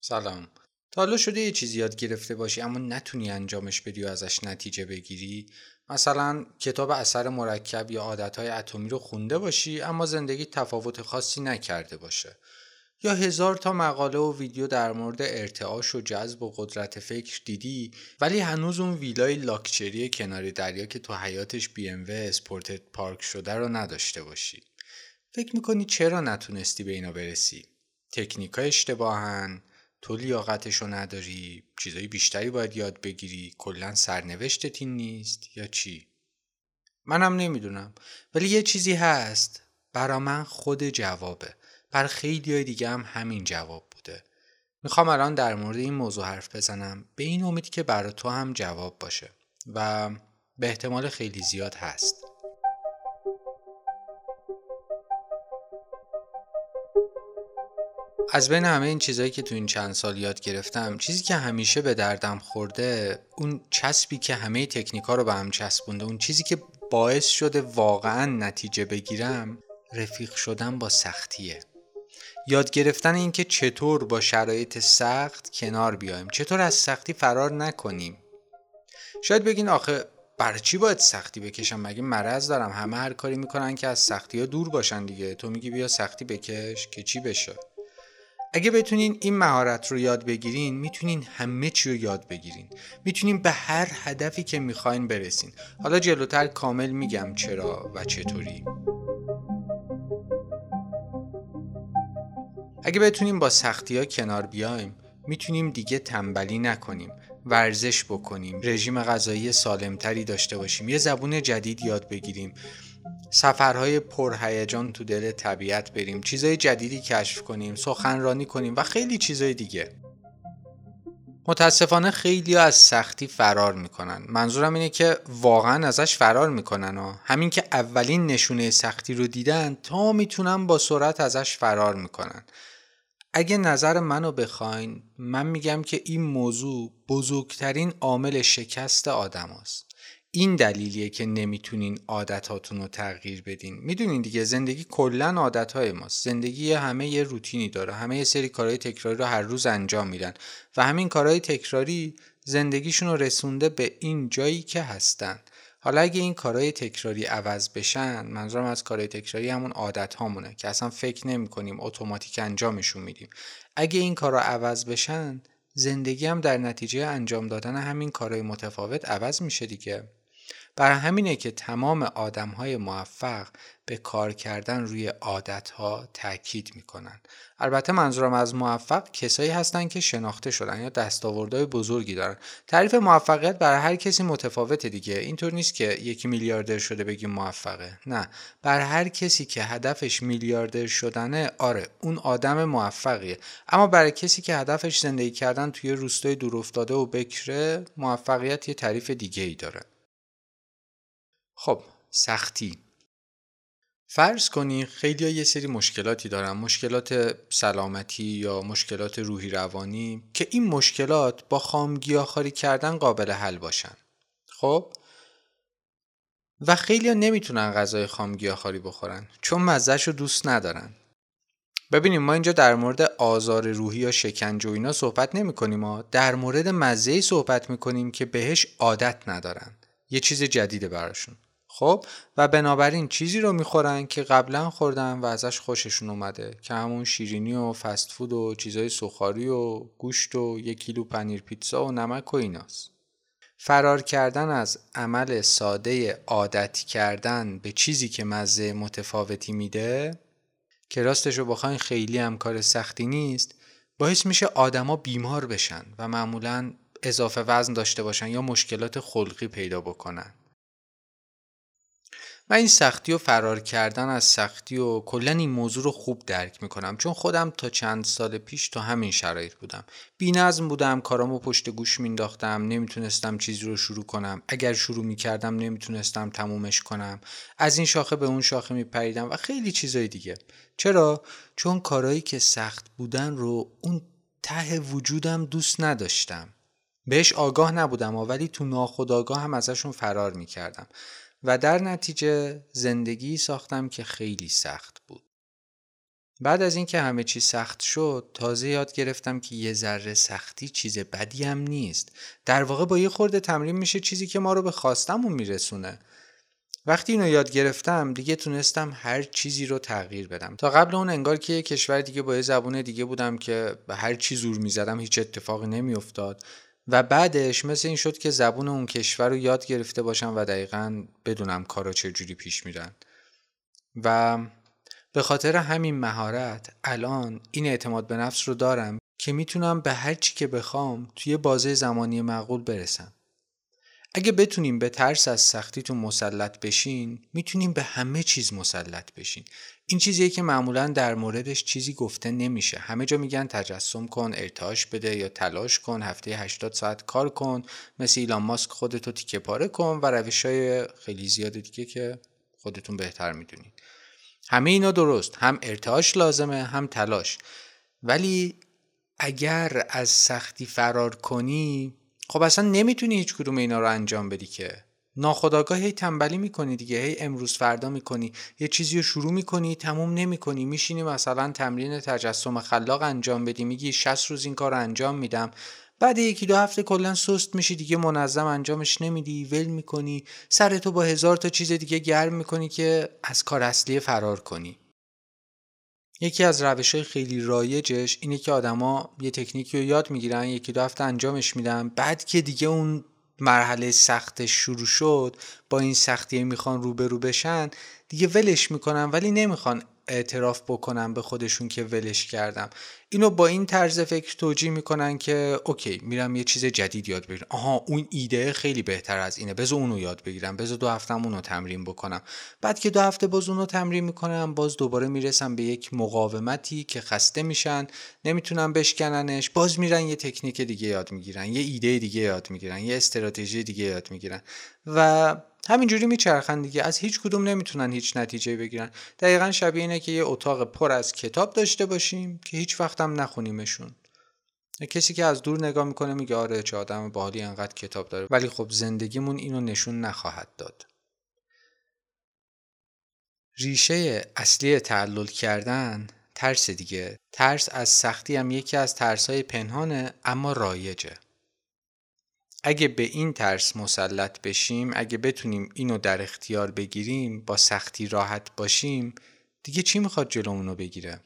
سلام. تا حالا شده یه چیزی یاد گرفته باشی اما نتونی انجامش بدی و ازش نتیجه بگیری؟ مثلا کتاب اثر مرکب یا عادتهای اتمی رو خونده باشی اما زندگی تفاوت خاصی نکرده باشه. یا هزار تا مقاله و ویدیو در مورد ارتعاش و جذب و قدرت فکر دیدی ولی هنوز اون ویلای لاکچری کنار دریا که تو حیاتش بی ام و اسپورتد پارک شده رو نداشته باشی. فکر می‌کنی چرا نتونستی به اینا برسی؟ تکنیکا اشتباهن؟ تو لیاقتشو نداری؟ چیزای بیشتری باید یاد بگیری؟ کلا سرنوشتت این نیست یا چی؟ منم نمی‌دونم. ولی یه چیزی هست. برا من خود جوابه. بر خیلی دیگه هم همین جواب بوده. می‌خوام الان در مورد این موضوع حرف بزنم. به این امید که برا تو هم جواب باشه. و به احتمال خیلی زیاد هست. از بین همه این چیزهایی که تو این چند سال یاد گرفتم چیزی که همیشه به دردم خورده اون چسبی که همه تکنیکا رو به هم چسبونده اون چیزی که باعث شده واقعا نتیجه بگیرم رفیق شدن با سختیه. یاد گرفتن اینکه چطور با شرایط سخت کنار بیایم چطور از سختی فرار نکنیم. شاید بگین آخه برای چی باید سختی بکشم؟ مگه مرض دارم؟ همه هر کاری می‌کنن که از سختی ها دور باشن دیگه. تو میگی بیا سختی بکش که چی بشه؟ اگه بتونین این مهارت رو یاد بگیرین می‌تونین همه چی رو یاد بگیرین. می‌تونین به هر هدفی که می‌خواین برسین. حالا جلوتر کامل میگم چرا و چطوری. اگه بتونیم با سختی ها کنار بیایم می‌تونیم دیگه تنبلی نکنیم. ورزش بکنیم. رژیم غذایی سالمتری داشته باشیم. یه زبون جدید یاد بگیریم. سفرهای پرهیجان تو دل طبیعت بریم چیزای جدیدی کشف کنیم سخنرانی کنیم و خیلی چیزای دیگه. متاسفانه خیلی از سختی فرار می‌کنن. منظورم اینه که واقعا ازش فرار می‌کنن و همین که اولین نشونه سختی رو دیدن تا می‌تونن با سرعت ازش فرار می‌کنن. اگه نظر منو بخواین من میگم که این موضوع بزرگترین عامل شکست آدم هست. این دلیلیه که نمی‌تونین عادتاتون رو تغییر بدین. می‌دونین دیگه زندگی کلا عادتهای ماست. زندگی همه یه روتینی داره. همه یه سری کارهای تکراری رو هر روز انجام میدن. و همین کارهای تکراری زندگیشون رو رسونده به این جایی که هستن. حالا اگه این کارهای تکراری عوض بشن منظورم از کارهای تکراری همون عادت هامونه که اصلا فکر نمی کنیم اتوماتیک انجامشون میدیم. اگه این کارا عوض بشن زندگی هم در نتیجه انجام دادن همین کارهای متفاوت عوض میشه دیگه. برای همینه که تمام آدم های موفق به کار کردن روی عادت ها تاکید می‌کنن البته منظورم از موفق کسایی هستن که شناخته شدن یا دستاوردهای بزرگی دارن. تعریف موفقیت برای هر کسی متفاوته دیگه. اینطور نیست که یکی میلیاردر شده بگیم موفقه. نه. بر هر کسی که هدفش میلیاردر شدنه آره اون آدم موفقیه. اما برای کسی که هدفش زندگی کردن توی روستای دورافتاده و بکره موفقیت یه تعریف دیگه ای داره. خب سختی. فرض کنی خیلی یه سری مشکلاتی دارن مشکلات سلامتی یا مشکلات روحی روانی که این مشکلات با خامگیاخاری کردن قابل حل باشن. خب؟ و خیلی ها نمی‌تونن غذای خامگیاخاری بخورن چون مزهش رو دوست ندارن. ببینیم ما اینجا در مورد آزار روحی یا شکنج و اینا صحبت نمی کنیم ها. در مورد مزه صحبت می کنیم که بهش عادت ندارن. یه چیز جدیده براشون. خب؟ و بنابراین چیزی رو می‌خورن که قبلا خوردن و ازش خوششون اومده که همون شیرینی و فست فود و چیزای سخاری و گوشت و یک کیلو پنیر پیتزا و نمک و ایناست. فرار کردن از عمل ساده عادت کردن به چیزی که مزه متفاوتی میده که راستش رو بخواین خیلی هم کار سختی نیست باعث میشه آدما بیمار بشن و معمولا اضافه وزن داشته باشن یا مشکلات خلقی پیدا بکنن. من این سختی و فرار کردن از سختی و کلا این موضوع رو خوب درک می‌کنم چون خودم تا چند سال پیش تو همین شرایط بودم. بی نظم بودم کارامو پشت گوش مینداختم نمی‌تونستم چیزی رو شروع کنم. اگر شروع می‌کردم نمی‌تونستم تمومش کنم. از این شاخه به اون شاخه میپریدم و خیلی چیزای دیگه. چرا؟ چون کارهایی که سخت بودن رو اون ته وجودم دوست نداشتم. بهش آگاه نبودم ولی تو ناخودآگاه هم ازشون فرار می‌کردم. و در نتیجه زندگی ساختم که خیلی سخت بود. بعد از اینکه همه چی سخت شد تازه یاد گرفتم که یه ذره سختی چیز بدی هم نیست. در واقع با یه خورده تمرین میشه چیزی که ما رو به خواستمون میرسونه. وقتی اینو یاد گرفتم دیگه تونستم هر چیزی رو تغییر بدم. تا قبل اون انگار که یه کشور دیگه با یه زبون دیگه بودم که به هر چی زور می‌زدم هیچ اتفاقی نمیافتاد. و بعدش مثل این شد که زبون اون کشور رو یاد گرفته باشم و دقیقا بدونم کارا چجوری پیش میرن. و به خاطر همین مهارت الان این اعتماد به نفس رو دارم که می‌تونم به هر چی که بخوام توی بازه زمانی معقول برسم. اگه بتونیم به ترس از سختیتون مسلط بشین می‌تونیم به همه چیز مسلط بشین. این چیزیه که معمولا در موردش چیزی گفته نمیشه. همه جا میگن تجسم کن ارتعاش بده یا تلاش کن هفته 80 ساعت کار کن مثل ایلان ماسک خودتو تیکه پاره کن و روش های خیلی زیاد دیگه که خودتون بهتر می‌دونید. همه اینا درست. هم ارتعاش لازمه هم تلاش. ولی اگر از سختی فرار کنی خب اصلا نمی‌تونی هیچ کدوم اینا رو انجام بدی که ناخداگاه هی تنبلی می‌کنی دیگه هی امروز فردا می‌کنی. یه چیزی رو شروع می‌کنی تموم نمی‌کنی. میشینی مثلا تمرین تجسم خلاق انجام بدی میگی 60 روز این کار انجام میدم. بعد یکی دو هفته کلا سست میشی دیگه منظم انجامش نمیدی ول می‌کنی. سرتو با هزار تا چیز دیگه گرم می‌کنی که از کار اصلی فرار کنی. یکی از روش های خیلی رایجش اینه که آدما یه تکنیکی رو یاد می‌گیرن یکی دو هفته انجامش میدن. بعد که دیگه اون مرحله سختش شروع شد با این سختی می‌خوان روبرو بشن دیگه ولش می‌کنن ولی نمی‌خوان اعتراف بکنن به خودشون که ولش کردم. اینو با این طرز فکر توجیه می‌کنن که اوکی میرم یه چیز جدید یاد بگیرم. آها اون ایده خیلی بهتر از اینه. بذار اونو یاد بگیرم. بذار دو هفته اونو تمرین بکنم. بعد که دو هفته باز اونو تمرین می‌کنم باز دوباره می‌رسم به یک مقاومتی که خسته میشن نمی‌تونن بشکننش. باز میرن یه تکنیک دیگه یاد می‌گیرن یه ایده دیگه یاد می‌گیرن یه استراتژی دیگه یاد می‌گیرن. و همینجوری میچرخن دیگه. از هیچ کدوم نمی‌تونن هیچ نتیجه بگیرن. دقیقا شبیه اینه که یه اتاق پر از کتاب داشته باشیم که هیچ وقت هم نخونیمشون. کسی که از دور نگاه می‌کنه میگه آره چه آدم باحالی انقدر کتاب داره. ولی خب زندگیمون اینو نشون نخواهد داد. ریشه اصلی تعلل کردن ترس دیگه. ترس از سختی هم یکی از ترس های پنهانه اما رایجه. اگه به این ترس مسلط بشیم اگه بتونیم اینو در اختیار بگیریم با سختی راحت باشیم دیگه چی می‌خواد جلومونو بگیره؟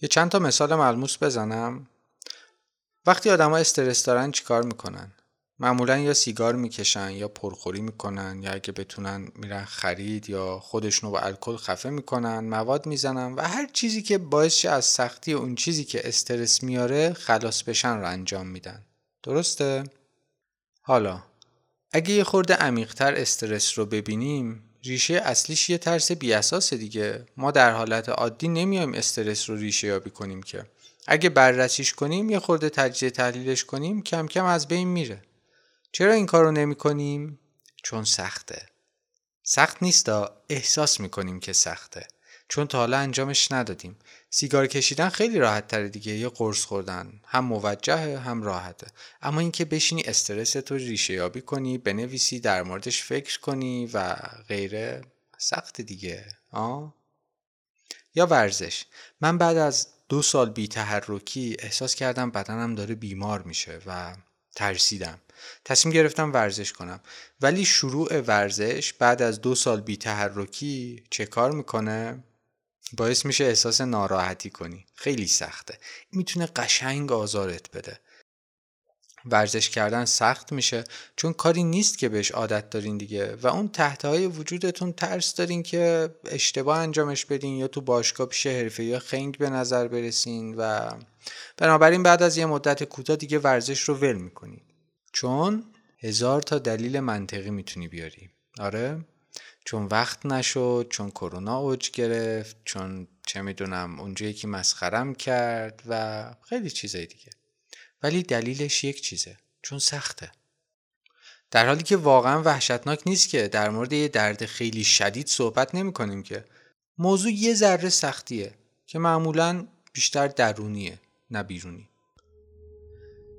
یه چند تا مثال ملموس بزنم. وقتی آدما استرس دارن چیکار می‌کنن؟ معمولا یا سیگار می‌کشن یا پرخوری می‌کنن یا اگه بتونن میرن خرید یا خودشونو با الکل خفه می‌کنن مواد می‌زنن و هر چیزی که باعث از سختی اون چیزی که استرس میاره خلاص بشن رو انجام میدن. درسته؟ حالا اگه یه خورده عمیقتر استرس رو ببینیم ریشه اصلیش یه ترس بیاساس دیگه. ما در حالت عادی نمیایم استرس رو ریشه یابی کنیم که. اگه بررسیش کنیم یه خورده تجزیه تحلیلش کنیم کم کم از بین میره. چرا این کار رو نمی کنیم؟ چون سخته. سخت نیستا احساس می‌کنیم که سخته. چون تا حالا انجامش ندادیم. سیگار کشیدن خیلی راحت تره دیگه یه قرص خوردن. هم موجهه هم راحته. اما اینکه بشینی استرس تو ریشه یابی کنی بنویسی در موردش فکر کنی و غیره سخت دیگه. آه؟ یا ورزش. من بعد از دو سال بی تحرکی احساس کردم بدنم داره بیمار میشه و ترسیدم. تصمیم گرفتم ورزش کنم. ولی شروع ورزش بعد از دو سال بی تحرکی چه کار می‌کنه؟ باعث میشه احساس ناراحتی کنی. خیلی سخته. می‌تونه قشنگ آزارت بده. ورزش کردن سخت میشه چون کاری نیست که بهش عادت دارین دیگه و اون تحت های وجودتون ترس دارین که اشتباه انجامش بدین یا تو باشگاه پیش حرفه یا خنگ به نظر برسین و بنابراین بعد از یه مدت کوتاه دیگه ورزش رو ول می‌کنین. چون هزار تا دلیل منطقی می‌تونی بیاری. آره؟ چون وقت نشد چون کرونا اوج گرفت چون چه می‌دونم اونجا یکی مسخرم کرد و خیلی چیزای دیگه. ولی دلیلش یک چیزه چون سخته. در حالی که واقعا وحشتناک نیست که در مورد یه درد خیلی شدید صحبت نمی کنیم که. موضوع یه ذره سختیه که معمولا بیشتر درونیه نه بیرونی.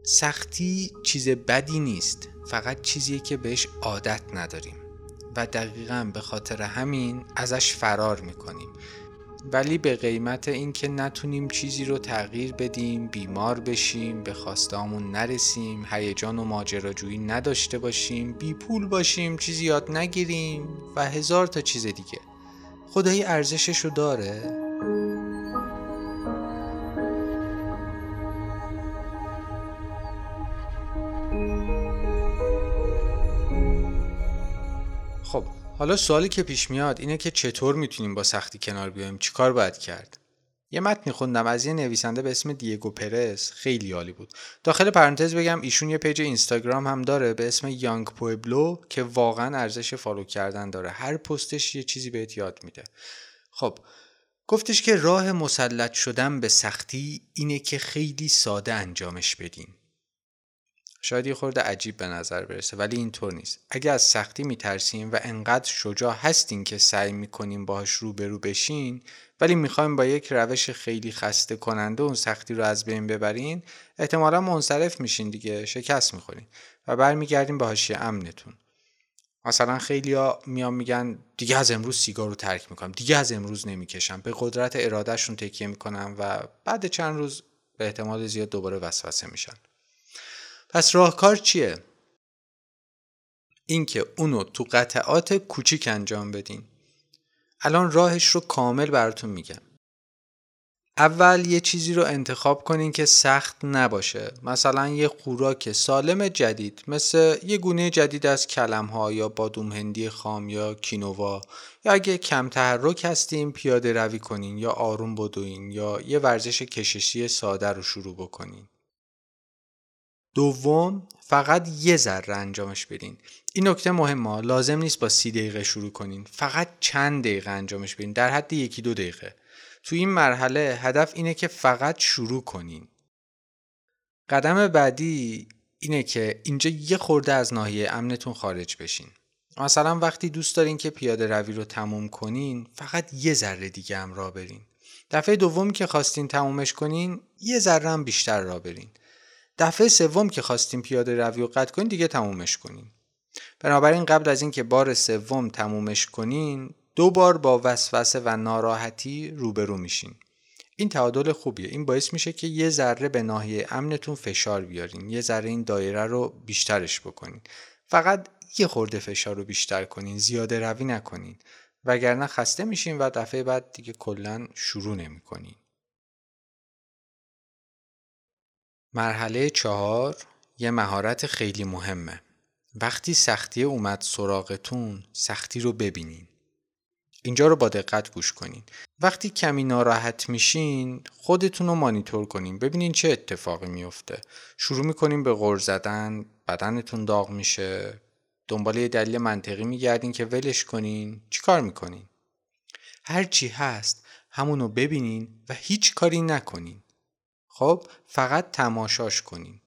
سختی چیز بدی نیست فقط چیزیه که بهش عادت نداریم. و دقیقا به خاطر همین ازش فرار می‌کنیم ولی به قیمت اینکه نتونیم چیزی رو تغییر بدیم بیمار بشیم به خواستهامون نرسیم هیجان و ماجراجویی نداشته باشیم بی پول باشیم چیزی یاد نگیریم و هزار تا چیز دیگه خدایی ارزشش رو داره؟ حالا سوالی که پیش میاد اینه که چطور می‌تونیم با سختی کنار بیایم؟ چیکار باید کرد؟ یه متنی خوندم از یه نویسنده به اسم دیگو پرز. خیلی عالی بود. داخل پرانتز بگم ایشون یه page اینستاگرام هم داره به اسم Yung Pueblo که واقعا ارزش follow کردن داره. هر پستش یه چیزی بهت یاد میده. خب گفتش که راه مسلط شدن به سختی اینه که خیلی ساده انجامش بدین. شاید یه خورده عجیب به نظر برسه ولی اینطور نیست. اگه از سختی میترسیم و انقدر شجاع هستین که سعی می‌کنیم باهاش روبرو بشین ولی می‌خوایم با یک روش خیلی خسته کننده اون سختی رو از بین ببرین احتمالا منصرف میشین دیگه شکست می‌خورین و برمیگردیم به حاشیه امنتون. مثلا خیلی ها میان میگن دیگه از امروز سیگار رو ترک می‌کنم دیگه از امروز نمی‌کشم به قدرت ارادهشون تکیه می‌کنم و بعد چند روز به احتمال زیاد دوباره وسوسه میشن. پس راهکار چیه؟ اینکه اونو تو قطعات کوچیک انجام بدین. الان راهش رو کامل براتون میگم. اول یه چیزی رو انتخاب کنین که سخت نباشه. مثلا یه خوراک سالم جدید مثل یه گونه جدید از کلم ها یا بادوم هندی خام یا کینووا یا اگه کم تحرک هستیم پیاده روی کنین یا آروم بدوین یا یه ورزش کششی ساده رو شروع بکنین. دوم فقط یه ذره انجامش بدین. این نکته مهمه لازم نیست با سی دقیقه شروع کنین. فقط چند دقیقه انجامش بدین در حد یکی دو دقیقه. تو این مرحله هدف اینه که فقط شروع کنین. قدم بعدی اینه که اینجا یه خورده از ناحیه امنتون خارج بشین. مثلا وقتی دوست دارین که پیاده روی رو تموم کنین فقط یه ذره دیگه هم را برین. دفعه دومی که خواستین تمومش کنین یه ذره هم بیشتر را برین. دفعه سوم که خواستیم پیاده روی و قطع کنین دیگه تمومش کنین بنابراین قبل از اینکه بار سوم تمومش کنین دو بار با وسوسه و ناراحتی روبرو میشین. این تعادل خوبیه. این باعث میشه که یه ذره به ناحیه امنتون فشار بیارین. یه ذره این دایره رو بیشترش بکنین. فقط یه خورده فشار رو بیشتر کنین. زیاده روی نکنین. وگرنه خسته میشین و دفعه بعد دیگه کلا شروع نمی‌کنین. مرحله چهار یه مهارت خیلی مهمه. وقتی سختی اومد سراغتون سختی رو ببینین. اینجا رو با دقت گوش کنین. وقتی کمی ناراحت میشین خودتون رو مانیتور کنین ببینین چه اتفاقی میفته. شروع می‌کنین به غر زدن، بدنتون داغ میشه، دنبال یه دلیل منطقی میگردین که ولش کنین، چیکار می‌کنین؟ هر چی هست همونو ببینین و هیچ کاری نکنین. خب فقط تماشاش کنین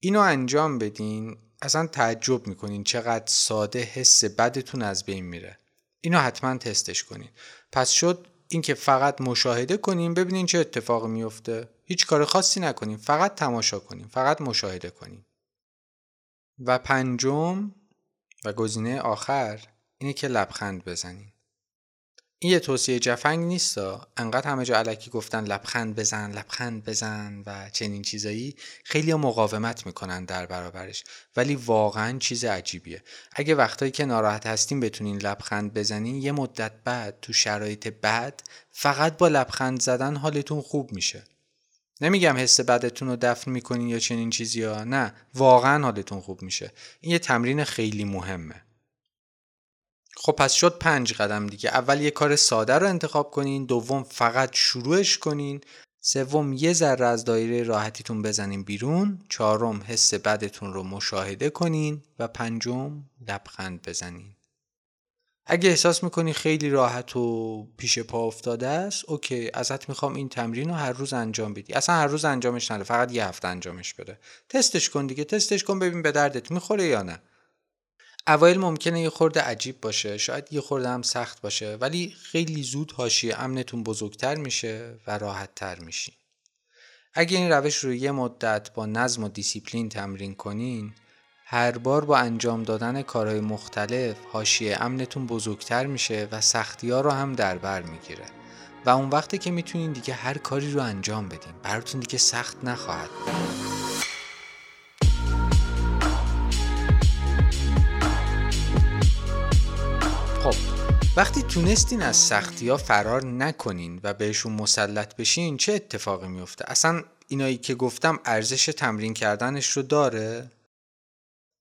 اینو انجام بدین اصلا تعجب می‌کنین چقدر ساده حس بدتون از بین میره. اینو حتما تستش کنین. پس شد اینکه فقط مشاهده کنین ببینین چه اتفاقی میفته هیچ کار خاصی نکنین فقط تماشا کنین فقط مشاهده کنین. و پنجم و گزینه آخر اینه که لبخند بزنین. این یه توصیه جفنگ نیستا؟ انقدر همه جا علکی گفتن لبخند بزن لبخند بزن و چنین چیزایی خیلی مقاومت می‌کنن در برابرش. ولی واقعا چیز عجیبیه. اگه وقتایی که ناراحت هستین بتونین لبخند بزنین یه مدت بعد تو شرایط بد فقط با لبخند زدن حالتون خوب میشه. نمیگم حس بدتون رو دفن می‌کنین یا چنین چیزی ها نه واقعا حالتون خوب میشه. این یه تمرین خیلی مهمه. خب پس شد پنج قدم دیگه. اول یه کار ساده رو انتخاب کنین دوم فقط شروعش کنین سوم یه ذره از دایره راحتیتون بزنین بیرون چهارم حس بدتون رو مشاهده کنین و پنجم لبخند بزنین. اگه احساس می‌کنی خیلی راحت و پیش پا افتاده است اوکی ازت می‌خوام این تمرین رو هر روز انجام بدی. اصلا هر روز انجامش نده فقط یه هفته انجامش بده. تستش کن دیگه تستش کن ببین به دردت می‌خوره یا نه. اوایل ممکنه یه خورده عجیب باشه شاید یه خورده هم سخت باشه ولی خیلی زود حاشیه امنتون بزرگتر میشه و راحت تر میشین. اگه این روش رو یه مدت با نظم و دیسیپلین تمرین کنین هر بار با انجام دادن کارهای مختلف حاشیه امنتون بزرگتر میشه و سختی ها رو هم در بر می‌گیره. و اون وقتی که می‌تونین دیگه هر کاری رو انجام بدین. براتون دیگه سخت نخواهد خب وقتی تونستین از سختی ها فرار نکنین و بهشون مسلط بشین چه اتفاقی میفته؟ اصلا اینایی که گفتم ارزش تمرین کردنش رو داره؟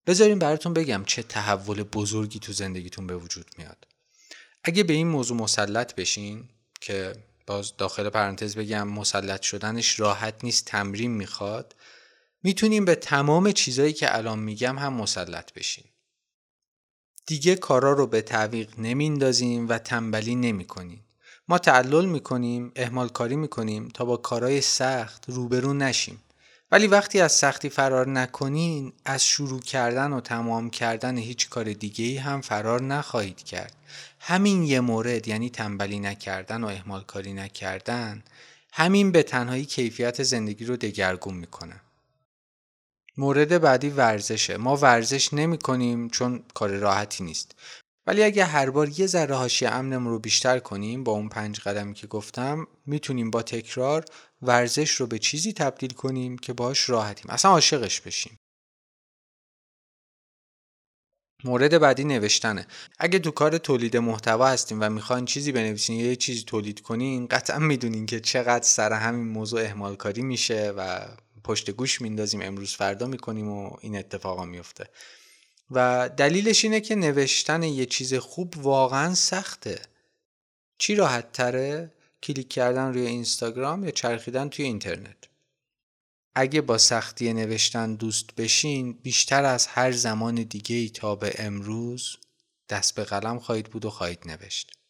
بذارین براتون بگم چه تحول بزرگی تو زندگیتون به وجود میاد. اگه به این موضوع مسلط بشین که باز داخل پرانتز بگم مسلط شدنش راحت نیست تمرین می‌خواد می‌تونیم به تمام چیزایی که الان میگم هم مسلط بشین. دیگه کارا رو به تعویق نمیندازیم و تنبلی نمی‌کنیم. ما تعلل می‌کنیم، اهمال کاری می‌کنیم تا با کارهای سخت روبرو نشیم. ولی وقتی از سختی فرار نکنین از شروع کردن و تمام کردن هیچ کار دیگه ای هم فرار نخواهید کرد. همین یه مورد یعنی تنبلی نکردن و اهمال کاری نکردن همین به تنهایی کیفیت زندگی رو دگرگون می‌کنه. مورد بعدی ورزشه. ما ورزش نمی کنیم چون کار راحتی نیست. ولی اگه هر بار یه ذره حاشیه امنمون رو بیشتر کنیم با اون پنج قدمی که گفتم می‌تونیم با تکرار ورزش رو به چیزی تبدیل کنیم که باش راحتیم. اصلا عاشقش بشیم. مورد بعدی نوشتنه. اگه تو کار تولید محتوا هستیم و می‌خواین چیزی بنویسین یا یه چیزی تولید کنین قطعا می‌دونین که چقدر سر همین موضوع اهمال کاری میشه و پشت گوش میندازیم امروز فردا می‌کنیم و این اتفاقا میفته و دلیلش اینه که نوشتن یه چیز خوب واقعا سخته. چی راحت تره؟ کلیک کردن روی اینستاگرام یا چرخیدن توی اینترنت. اگه با سختی نوشتن دوست بشین بیشتر از هر زمان دیگه ای تا به امروز دست به قلم خواهید بود و خواهید نوشت.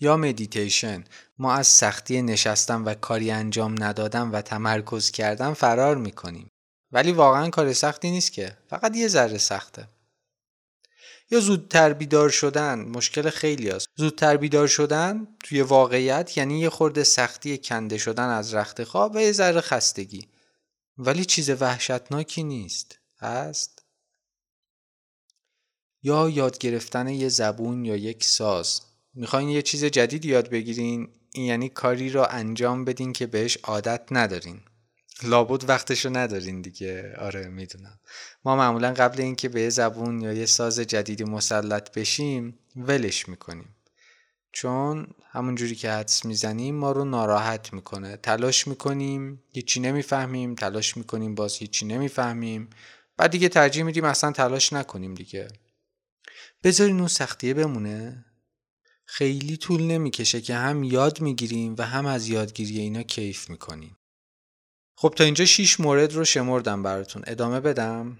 یا مدیتیشن ما از سختی نشستن و کاری انجام ندادن و تمرکز کردن فرار می‌کنیم. ولی واقعا کار سختی نیست که فقط یه ذره سخته. یا زودتر بیدار شدن مشکل خیلی هست. زودتر بیدار شدن توی واقعیت یعنی یه خورده سختی کنده شدن از رخت خواب و یه ذره خستگی. ولی چیز وحشتناکی نیست. هست. یا یاد گرفتن یه زبون یا یک ساز. می‌خواین یه چیز جدید یاد بگیرین؟ این یعنی کاری رو انجام بدین که بهش عادت ندارین. لابد وقتشو ندارین دیگه. آره می‌دونم. ما معمولا قبل اینکه به یه زبون یا یه ساز جدیدی مسلط بشیم ولش می‌کنیم. چون همون جوری که حدس می‌زنیم ما رو ناراحت می‌کنه. تلاش می‌کنیم هیچی نمی‌فهمیم. تلاش می‌کنیم باز هیچی نمی‌فهمیم. بعد دیگه ترجیح میدیم اصلا تلاش نکنیم دیگه. بذارین اون سختیه بمونه. خیلی طول نمی‌کشه که هم یاد می‌گیریم و هم از یادگیری اینا کیف می‌کنیم. خب تا اینجا 6 مورد رو شمردم براتون. ادامه بدم؟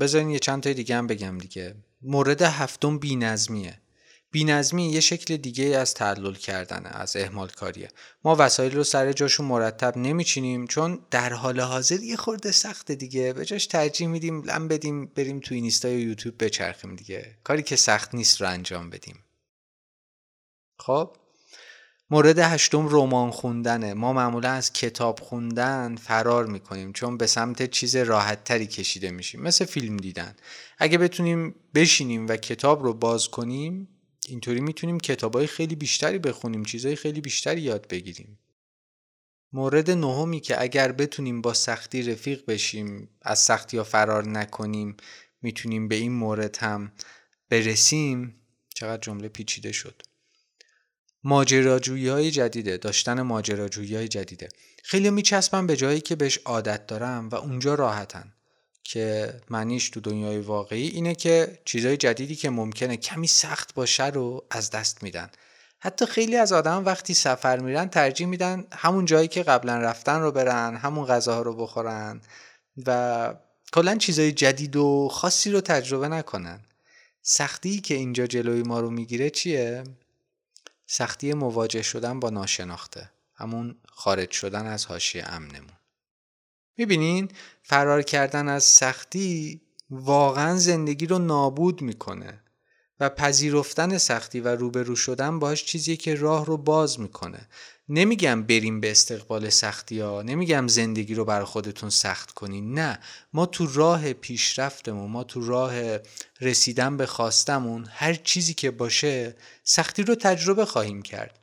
بذارین یه چند تا دیگه هم بگم دیگه. مورد هفتم بینظمیه. بینظمی یه شکل دیگه از تعلل کردنه از اهمال کاریه ما وسایل رو سر جاشون مرتب نمیچینیم چون در حال حاضر یه خورده سخته دیگه. به جاش ترجیح میدیم لم بدیم بریم تو اینستا یا یوتیوب بچرخیم دیگه. کاری که سخت نیست رو انجام بدیم. خب. مورد هشتم رمان خوندنه. ما معمولا از کتاب خوندن فرار می‌کنیم چون به سمت چیز راحت تری کشیده میشیم. مثل فیلم دیدن. اگه بتونیم بشینیم و کتاب رو باز کنیم اینطوری می‌تونیم کتابای خیلی بیشتری بخونیم چیزای خیلی بیشتری یاد بگیریم. مورد نهمی که اگر بتونیم با سختی رفیق بشیم از سختی ها فرار نکنیم می‌تونیم به این مورد هم برسیم چقدر جمله پیچیده شد. ماجراجویی های جدیده داشتن ماجراجویی های جدیده. خیلی میچسبن به جایی که بهش عادت دارم و اونجا راحتن. که معنیش تو دنیای واقعی اینه که چیزهای جدیدی که ممکنه کمی سخت باشه رو از دست میدن. حتی خیلی از آدم وقتی سفر میرن ترجیح میدن همون جایی که قبلا رفتن رو برن همون غذاها رو بخورن و کلا چیزهای جدید و خاصی رو تجربه نکنن. سختی که اینجا جلوی ما رو می‌گیره چیه؟ سختی مواجه شدن با ناشناخته. همون خارج شدن از حاشیه امنمون. می‌بینین؟ فرار کردن از سختی واقعا زندگی رو نابود می‌کنه و پذیرفتن سختی و روبرو شدن باش چیزی که راه رو باز می‌کنه. نمیگم بریم به استقبال سختی ها نمیگم زندگی رو بر خودتون سخت کنین نه. ما تو راه پیشرفتمون ما تو راه رسیدن به خواستمون هر چیزی که باشه سختی رو تجربه خواهیم کرد.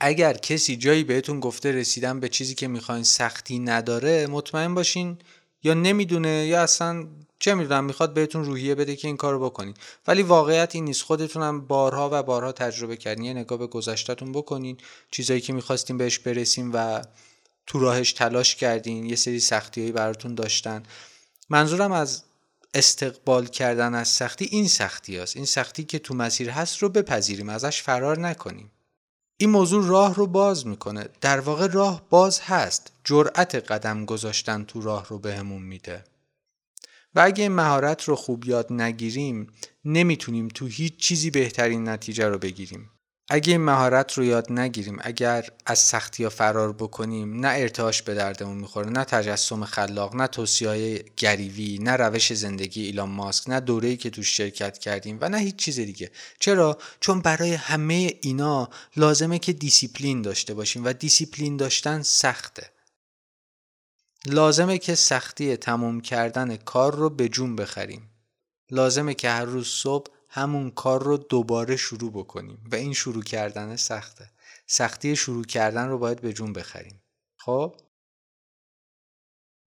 اگر کسی جایی بهتون گفته رسیدن به چیزی که می‌خواین سختی نداره مطمئن باشین یا نمی‌دونه یا اصلا چه می‌دونم می‌خواد بهتون روحیه بده که این کارو بکنین. ولی واقعیت این نیست. خودتون هم بارها و بارها تجربه کردین. یه نگاه به گذشتهتون بکنین. چیزایی که می‌خواستین بهش برسین و تو راهش تلاش کردین. یه سری سختیهایی براتون داشتن. منظورم از استقبال کردن از سختی این سختی هست. این سختی که تو مسیر هست رو بپذیریم. ازش فرار نکنیم. این موضوع راه رو باز می‌کنه. در واقع راه باز هست. جرأت قدم گذاشتن تو راه رو بهمون میده. و اگه مهارت رو خوب یاد نگیریم نمی‌تونیم تو هیچ چیزی بهترین نتیجه رو بگیریم. اگه مهارت رو یاد نگیریم اگر از سختی ها فرار بکنیم نه ارتعاش به دردمون می‌خوره نه تجسم خلاق نه توصیه گری وی نه روش زندگی ایلان ماسک نه دوره‌ای که توش شرکت کردیم و نه هیچ چیز دیگه. چرا؟ چون برای همه اینا لازمه که دیسیپلین داشته باشیم و دیسیپلین داشتن سخته. لازمه که سختی تموم کردن کار رو به جون بخریم. لازمه که هر روز صبح همون کار رو دوباره شروع بکنیم و این شروع کردن سخته. سختی شروع کردن رو باید به جون بخریم. خب؟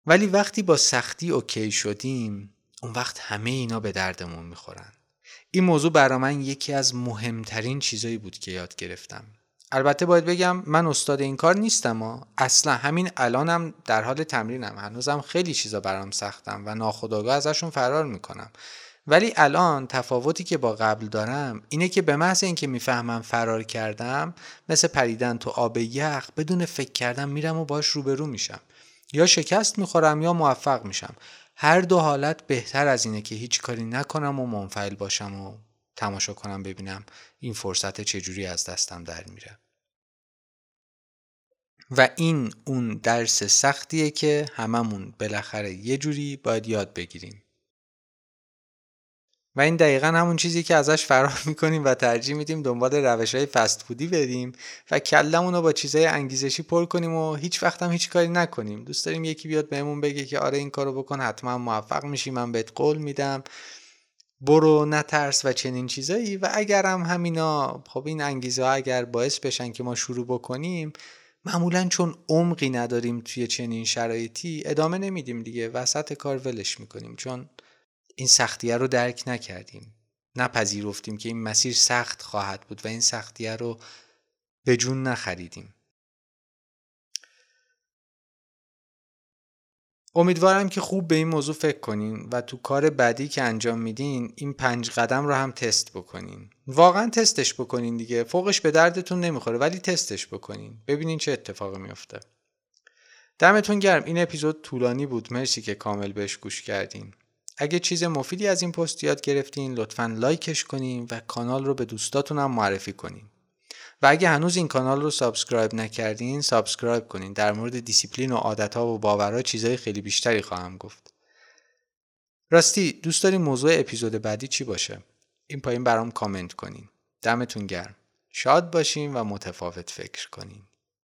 ولی وقتی با سختی اوکی شدیم اون وقت همه اینا به دردمون می‌خورن. این موضوع برا من یکی از مهمترین چیزایی بود که یاد گرفتم. البته باید بگم من استاد این کار نیستم و اصلا همین الانم در حال تمرینم. هنوزم خیلی چیزا برام سختم و ناخداگاه ازشون فرار می‌کنم. ولی الان تفاوتی که با قبل دارم اینه که به محض اینکه می‌فهمم فرار کردم مثل پریدن تو آب یخ بدون فکر کردم میرم و باش روبرو میشم. یا شکست می‌خورم یا موفق میشم. هر دو حالت بهتر از اینه که هیچ کاری نکنم و منفعل باشم و تماشا کنم ببینم این فرصت چجوری از دستم در میره. و این اون درس سختیه که هممون بالاخره یه جوری باید یاد بگیریم. و این دقیقا همون چیزی که ازش فرار می‌کنیم و ترجیح میدیم دنبال روش های فست فودی بریم و کلمون رو با چیزهای انگیزشی پر کنیم و هیچ وقت هم هیچ کاری نکنیم. دوست داریم یکی بیاد بهمون بگه که آره این کارو بکن حتما موفق میشی من بهت قول میدم. برو نترس و چنین چیزایی. و اگرم همینا خب این انگیزه ها اگر باعث بشن که ما شروع بکنیم معمولا چون عمقی نداریم توی چنین شرایطی ادامه نمیدیم دیگه. وسط کار ولش می‌کنیم. چون این سختیه رو درک نکردیم. نپذیرفتیم که این مسیر سخت خواهد بود و این سختیه رو به جون نخریدیم. امیدوارم که خوب به این موضوع فکر کنین و تو کار بعدی که انجام میدین این پنج قدم رو هم تست بکنین. واقعا تستش بکنین دیگه. فوقش به دردتون نمی‌خوره ولی تستش بکنین. ببینین چه اتفاقی میفته دمتون گرم. این اپیزود طولانی بود. مرسی که کامل بهش گوش کردین. اگه چیز مفیدی از این پست یاد گرفتین لطفا لایکش کنین و کانال رو به دوستاتون هم معرفی کنین. و اگه هنوز این کانال رو subscribe نکردین subscribe کنین. در مورد دیسیپلین و عادتها و باورها چیزهای خیلی بیشتری خواهم گفت. راستی دوست دارین موضوع اپیزود بعدی چی باشه؟ این پایین برام کامنت کنین. دمتون گرم. شاد باشین و متفاوت فکر کنین.